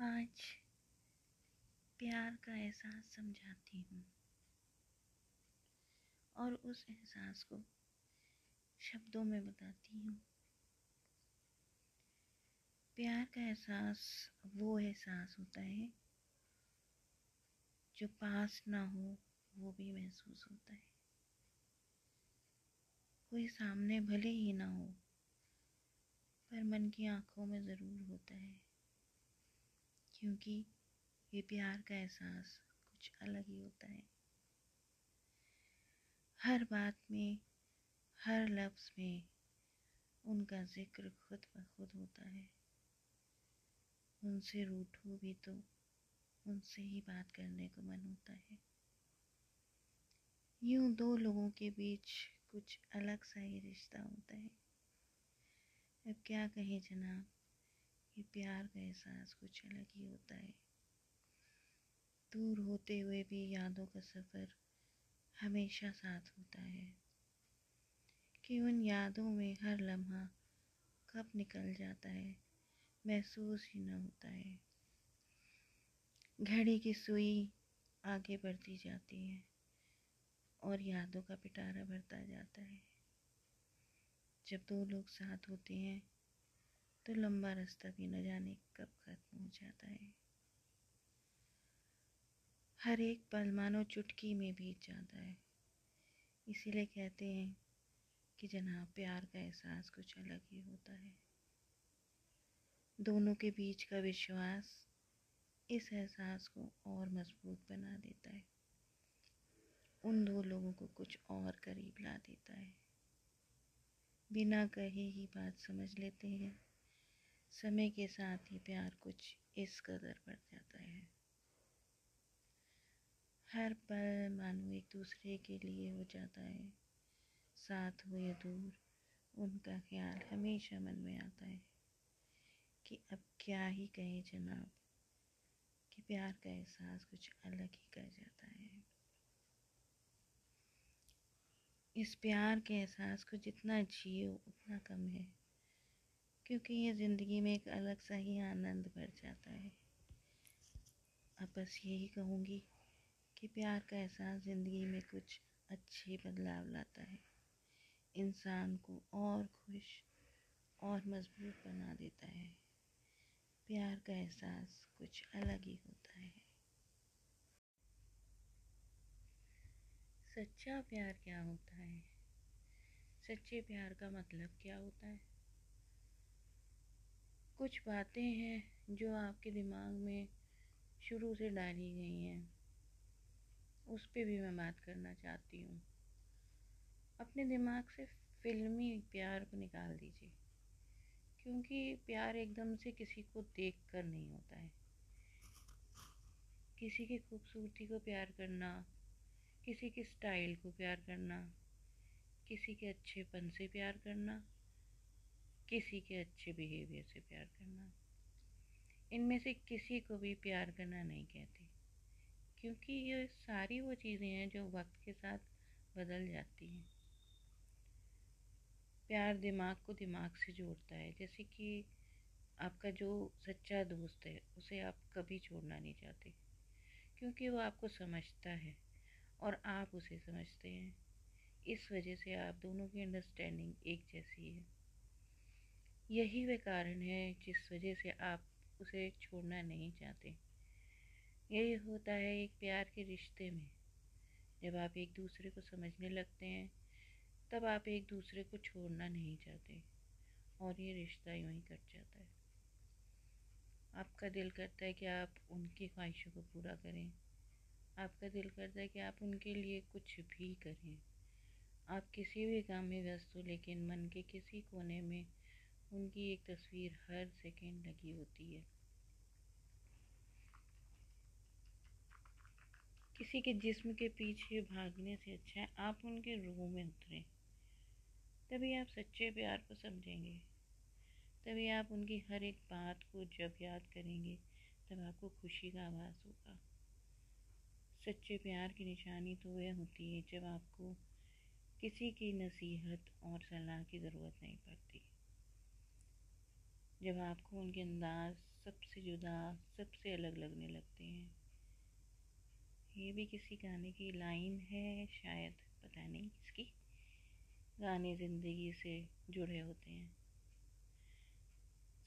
आज प्यार का एहसास समझाती हूँ और उस एहसास को शब्दों में बताती हूँ। प्यार का एहसास, वो एहसास होता है जो पास ना हो, वो भी महसूस होता है। कोई सामने भले ही ना हो, पर मन की आँखों में ज़रूर होता है। क्योंकि ये प्यार का एहसास कुछ अलग ही होता है। हर बात में, हर लफ्ज़ में उनका ज़िक्र खुद ब खुद होता है। उनसे रूठो भी तो उनसे ही बात करने को मन होता है। यूँ दो लोगों के बीच कुछ अलग सा ही रिश्ता होता है। अब क्या कहें जनाब? ये प्यार का एहसास कुछ अलग ही होता है। दूर होते हुए भी यादों का सफ़र हमेशा साथ होता है कि उन यादों में हर लम्हा कब निकल जाता है महसूस ही न होता है। घड़ी की सुई आगे बढ़ती जाती है और यादों का पिटारा भरता जाता है। जब दो लोग साथ होते हैं तो लंबा रास्ता भी न जाने कब खत्म हो जाता है। हर एक पल मानो चुटकी में बीत जाता है। इसीलिए कहते हैं कि जनाब प्यार का एहसास कुछ अलग ही होता है। दोनों के बीच का विश्वास इस एहसास को और मज़बूत बना देता है। उन दो लोगों को कुछ और करीब ला देता है। बिना कहे ही बात समझ लेते हैं। समय के साथ ही प्यार कुछ इस कदर बढ़ जाता है। हर पल मानो एक दूसरे के लिए हो जाता है। साथ हो या दूर, उनका ख्याल हमेशा मन में आता है कि अब क्या ही कहे जनाब, कि प्यार का एहसास कुछ अलग ही कर जाता है। इस प्यार के एहसास को जितना जियो, उतना कम है। क्योंकि ये ज़िंदगी में एक अलग सा ही आनंद भर जाता है। अब बस यही कहूँगी कि प्यार का एहसास ज़िंदगी में कुछ अच्छे बदलाव लाता है। इंसान को और खुश और मज़बूत बना देता है। प्यार का एहसास कुछ अलग ही होता है। सच्चा प्यार क्या होता है? सच्चे प्यार का मतलब क्या होता है? कुछ बातें हैं जो आपके दिमाग में शुरू से डाली गई हैं। उस पर भी मैं बात करना चाहती हूँ। अपने दिमाग से फिल्मी प्यार को निकाल दीजिए, क्योंकि प्यार एकदम से किसी को देख कर नहीं होता है। किसी की खूबसूरती को प्यार करना, किसी के स्टाइल को प्यार करना, किसी के अच्छेपन से प्यार करना किसी के अच्छे बिहेवियर से प्यार करना। इनमें से किसी को भी प्यार करना नहीं कहते, क्योंकि ये सारी वो चीज़ें हैं जो वक्त के साथ बदल जाती हैं। प्यार दिमाग को दिमाग से जोड़ता है, जैसे कि आपका जो सच्चा दोस्त है, उसे आप कभी छोड़ना नहीं चाहते, क्योंकि वो आपको समझता है और आप उसे समझते हैं। इस वजह से आप दोनों की अंडरस्टैंडिंग एक जैसी है। यही वह कारण है जिस वजह से आप उसे छोड़ना नहीं चाहते। यही होता है एक प्यार के रिश्ते में। जब आप एक दूसरे को समझने लगते हैं, तब आप एक दूसरे को छोड़ना नहीं चाहते और ये रिश्ता यूँ ही कट जाता है। आपका दिल करता है कि आप उनकी ख्वाहिशों को पूरा करें। आपका दिल करता है कि आप उनके लिए कुछ भी करें। आप किसी भी काम में व्यस्त हो, लेकिन मन के किसी कोने में उनकी एक तस्वीर हर सेकंड लगी होती है। किसी के जिस्म के पीछे भागने से अच्छा है, आप उनके रूह में उतरें। तभी आप सच्चे प्यार को समझेंगे। तभी आप उनकी हर एक बात को जब याद करेंगे, तब आपको खुशी का आभास होगा। सच्चे प्यार की निशानी तो वह होती है जब आपको किसी की नसीहत और सलाह की ज़रूरत नहीं पड़ती। जब आपको उनके अंदाज सबसे जुदा, सबसे अलग लगने लगते हैं। ये भी किसी गाने की लाइन है, शायद पता नहीं किसकी। गाने ज़िंदगी से जुड़े होते हैं।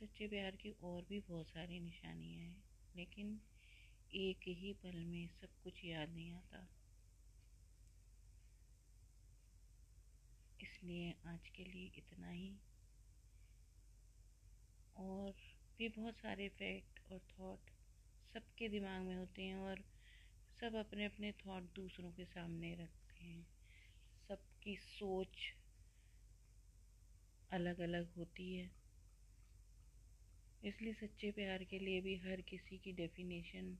सच्चे प्यार की और भी बहुत सारी निशानियाँ हैं, लेकिन एक ही पल में सब कुछ याद नहीं आता। इसलिए आज के लिए इतना ही। और भी बहुत सारे फैक्ट और थॉट सबके दिमाग में होते हैं और सब अपने अपने थॉट दूसरों के सामने रखते हैं। सबकी सोच अलग अलग होती है। इसलिए सच्चे प्यार के लिए भी हर किसी की डेफिनेशन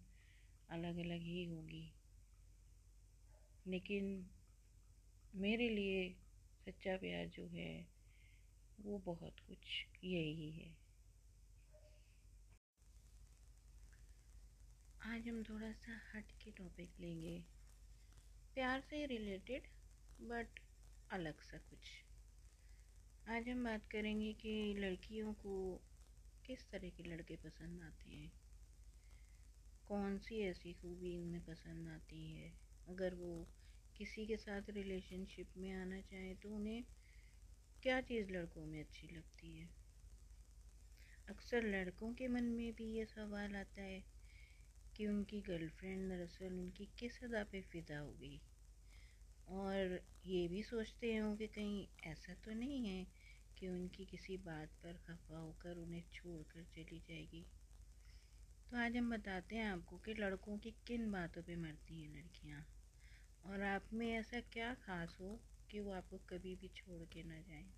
अलग अलग ही होगी। लेकिन मेरे लिए सच्चा प्यार जो है, वो बहुत कुछ यही है। आज हम थोड़ा सा हट के टॉपिक लेंगे। प्यार से रिलेटेड बट अलग सा कुछ। आज हम बात करेंगे कि लड़कियों को किस तरह के लड़के पसंद आते हैं। कौन सी ऐसी खूबी उन्हें पसंद आती है? अगर वो किसी के साथ रिलेशनशिप में आना चाहे तो उन्हें क्या चीज़ लड़कों में अच्छी लगती है? अक्सर लड़कों के मन में भी ये सवाल आता है कि उनकी गर्लफ्रेंड दरअसल उनकी किस अदा पे फ़िदा हो गई। और ये भी सोचते हों कि कहीं ऐसा तो नहीं है कि उनकी किसी बात पर खफा होकर उन्हें छोड़कर चली जाएगी। तो आज हम बताते हैं आपको कि लड़कों की किन बातों पे मरती हैं लड़कियाँ। और आप में ऐसा क्या खास हो कि वो आपको कभी भी छोड़ के ना जाए।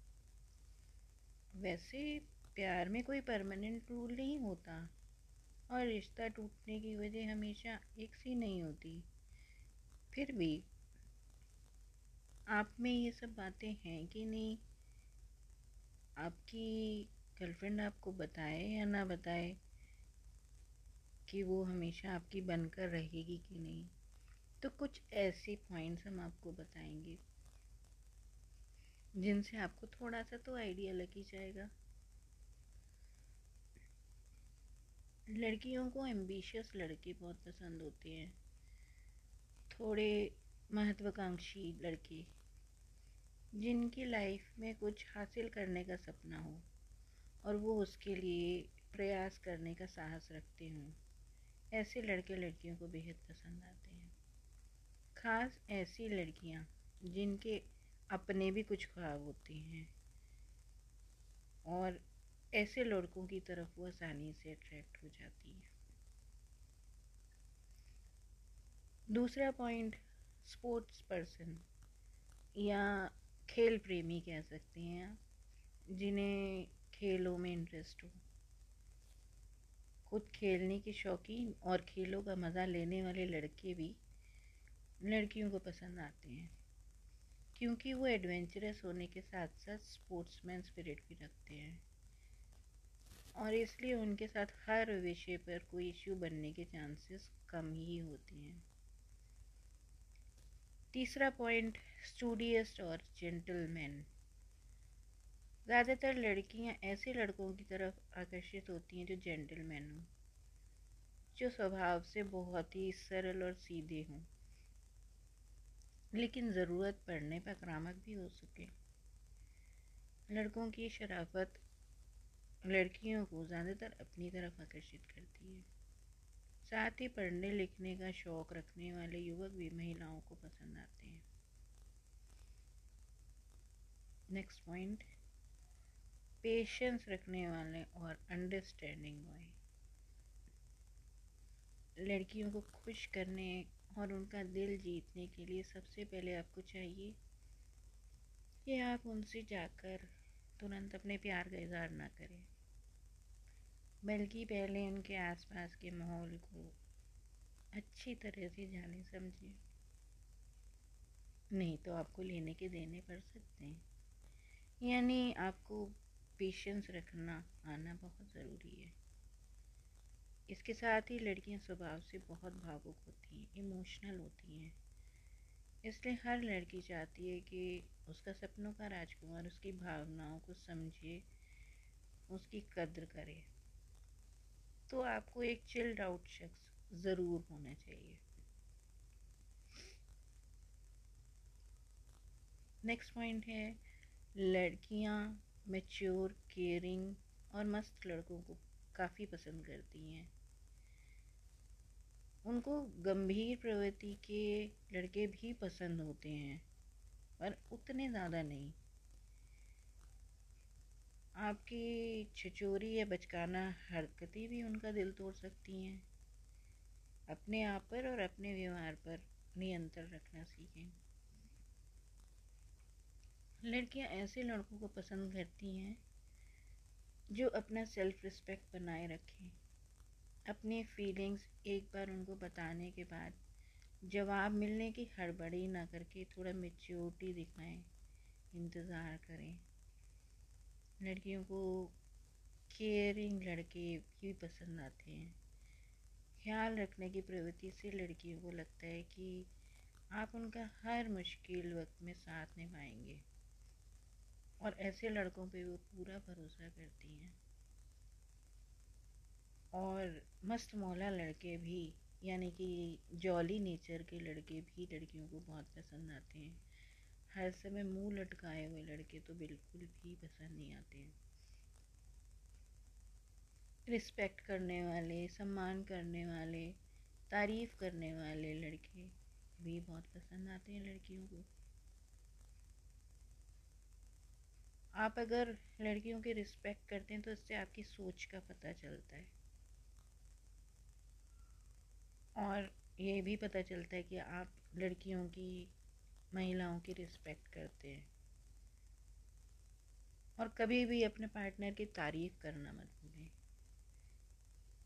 वैसे प्यार में कोई परमानेंट रूल नहीं होता। और रिश्ता टूटने की वजह हमेशा एक सी नहीं होती। फिर भी आप में ये सब बातें हैं कि नहीं? आपकी गर्लफ्रेंड आपको बताए या ना बताए कि वो हमेशा आपकी बनकर रहेगी कि नहीं? तो कुछ ऐसे पॉइंट्स हम आपको बताएँगे, जिनसे आपको थोड़ा सा तो आइडिया लग ही जाएगा। लड़कियों को एम्बिशियस लड़के बहुत पसंद होते हैं। थोड़े महत्वाकांक्षी लड़के, जिनकी लाइफ में कुछ हासिल करने का सपना हो और वो उसके लिए प्रयास करने का साहस रखते हों, ऐसे लड़के लड़कियों को बेहद पसंद आते हैं। ख़ास ऐसी लड़कियाँ, जिनके अपने भी कुछ ख्वाब होते हैं और ऐसे लड़कों की तरफ़ वो आसानी से अट्रैक्ट हो जाती है। दूसरा पॉइंट स्पोर्ट्स पर्सन या खेल प्रेमी कह सकते हैं आप, जिन्हें खेलों में इंटरेस्ट हो। खुद खेलने के शौकीन और खेलों का मज़ा लेने वाले लड़के भी लड़कियों को पसंद आते हैं, क्योंकि वो एडवेंचरस होने के साथ साथ स्पोर्ट्समैन स्पिरिट भी रखते हैं। और इसलिए उनके साथ हर विषय पर कोई इश्यू बनने के चांसेस कम ही होते हैं। तीसरा पॉइंट स्टूडियस्ट और जेंटलमैन ज़्यादातर लड़कियाँ ऐसे लड़कों की तरफ़ आकर्षित होती हैं जो जेंटलमैन हों, जो स्वभाव से बहुत ही सरल और सीधे हों, लेकिन ज़रूरत पड़ने पर आक्रामक भी हो सके। लड़कों की शराफत लड़कियों को ज़्यादातर अपनी तरफ़ आकर्षित करती है। साथ ही पढ़ने लिखने का शौक़ रखने वाले युवक भी महिलाओं को पसंद आते हैं। नेक्स्ट पॉइंट पेशेंस रखने वाले और अंडरस्टैंडिंग बॉय लड़कियों को खुश करने और उनका दिल जीतने के लिए सबसे पहले आपको चाहिए कि आप उनसे जाकर तुरंत अपने प्यार का इजहार ना करें। बल्कि पहले उनके आसपास के माहौल को अच्छी तरह से जाने, समझे। नहीं तो आपको लेने के देने पड़ सकते हैं। यानी आपको पेशेंस रखना, आना बहुत ज़रूरी है। इसके साथ ही लड़कियाँ स्वभाव से बहुत भावुक होती हैं इमोशनल होती हैं। इसलिए हर लड़की चाहती है कि उसका सपनों का राजकुमार उसकी भावनाओं को समझे, उसकी कद्र करे। तो आपको एक चिल्ड आउट शख्स ज़रूर होना चाहिए। नेक्स्ट पॉइंट है, लड़कियाँ मैच्योर केयरिंग और मस्त लड़कों को काफ़ी पसंद करती हैं। उनको गंभीर प्रवृत्ति के लड़के भी पसंद होते हैं, पर उतने ज़्यादा नहीं। आपकी छिचोरी या बचकाना हरकतें भी उनका दिल तोड़ सकती हैं। अपने आप पर और अपने व्यवहार पर नियंत्रण रखना सीखें। लड़कियाँ ऐसे लड़कों को पसंद करती हैं, जो अपना सेल्फ रिस्पेक्ट बनाए रखें। अपनी फीलिंग्स एक बार उनको बताने के बाद जवाब मिलने की हड़बड़ी ना करके थोड़ा मेच्योरिटी दिखाएँ, इंतज़ार करें। लड़कियों को केयरिंग लड़के भी पसंद आते हैं। ख्याल रखने की प्रवृत्ति से लड़कियों को लगता है कि आप उनका हर मुश्किल वक्त में साथ निभाएँगे। और ऐसे लड़कों पे वो पूरा भरोसा करती हैं। और मस्त मौला लड़के भी, यानी कि जॉली नेचर के लड़के भी लड़कियों को बहुत पसंद आते हैं। हर समय मुँह लटकाए हुए लड़के तो बिल्कुल भी पसंद नहीं आते हैं। रिस्पेक्ट करने वाले, सम्मान करने वाले, तारीफ़ करने वाले लड़के भी बहुत पसंद आते हैं लड़कियों को। आप अगर लड़कियों की रिस्पेक्ट करते हैं तो इससे आपकी सोच का पता चलता है। और ये भी पता चलता है कि आप लड़कियों की महिलाओं की रिस्पेक्ट करते हैं। और कभी भी अपने पार्टनर की तारीफ़ करना मत भूलें।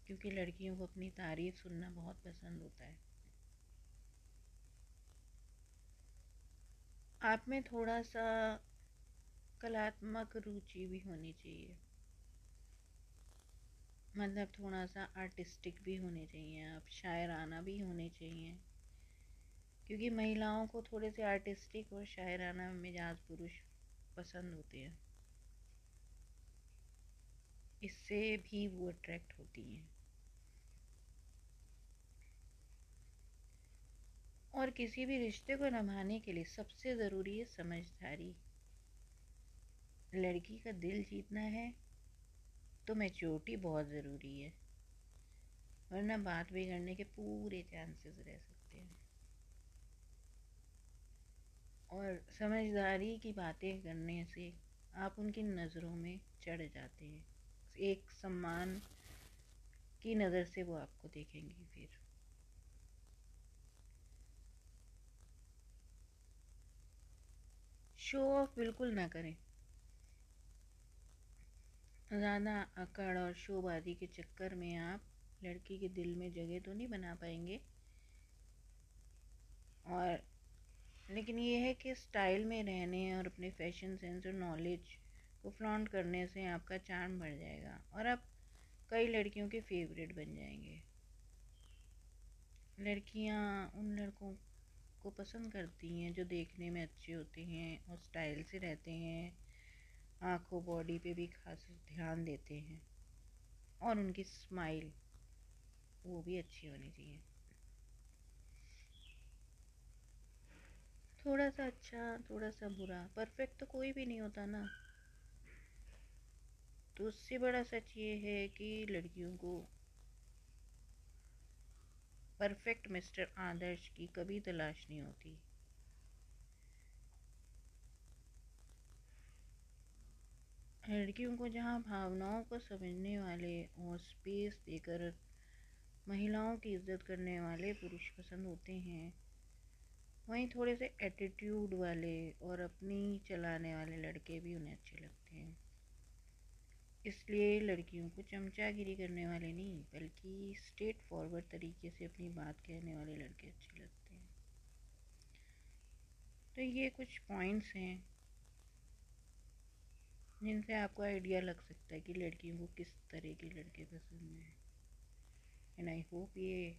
क्योंकि लड़कियों को अपनी तारीफ़ सुनना बहुत पसंद होता है। आप में थोड़ा सा कलात्मक रुचि भी होनी चाहिए। मतलब थोड़ा सा आर्टिस्टिक भी होने चाहिए, आप शायराना भी होने चाहिए। क्योंकि महिलाओं को थोड़े से आर्टिस्टिक और शायराना मिजाज पुरुष पसंद होते हैं। इससे भी वो अट्रैक्ट होती हैं। और किसी भी रिश्ते को निभाने के लिए सबसे ज़रूरी है समझदारी। लड़की का दिल जीतना है तो मैच्योरिटी बहुत ज़रूरी है। वरना बात बिगड़ने के पूरे चांसेस रह सकते हैं और समझदारी की बातें करने से आप उनकी नज़रों में चढ़ जाते हैं। एक सम्मान की नज़र से वो आपको देखेंगे फिर। शो ऑफ़ बिल्कुल ना करें। ज़्यादा अकड़ और शोबाजी के चक्कर में आप लड़की के दिल में जगह तो नहीं बना पाएँगे। और लेकिन ये है कि स्टाइल में रहने और अपने फ़ैशन सेंस और नॉलेज को फ्लॉन्ट करने से आपका चार्म बढ़ जाएगा और आप कई लड़कियों के फेवरेट बन जाएँगे। लड़कियाँ उन लड़कों को पसंद करती हैं जो देखने में अच्छे होते हैं और स्टाइल से रहते हैं, आँखों, बॉडी पे भी खास ध्यान देते हैं और उनकी स्माइल वो भी अच्छी होनी चाहिए। थोड़ा सा अच्छा थोड़ा सा बुरा। परफेक्ट तो कोई भी नहीं होता ना। तो उससे बड़ा सच ये है कि लड़कियों को परफेक्ट मिस्टर आदर्श की कभी तलाश नहीं होती। लड़कियों को जहाँ भावनाओं को समझने वाले और स्पेस देकर महिलाओं की इज़्ज़त करने वाले पुरुष पसंद होते हैं वहीं थोड़े से एटीट्यूड वाले और अपनी चलाने वाले लड़के भी उन्हें अच्छे लगते हैं। इसलिए लड़कियों को चमचागिरी करने वाले नहीं, बल्कि स्ट्रेट फॉरवर्ड तरीके से अपनी बात कहने वाले लड़के अच्छे लगते हैं। तो ये कुछ पॉइंट्स हैं, जिनसे आपको आइडिया लग सकता है कि लड़कियों को किस तरह के लड़के पसंद हैं। एंड आई होप ये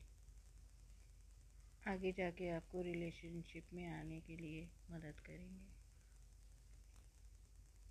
आगे जाके आपको रिलेशनशिप में आने के लिए मदद करेंगे।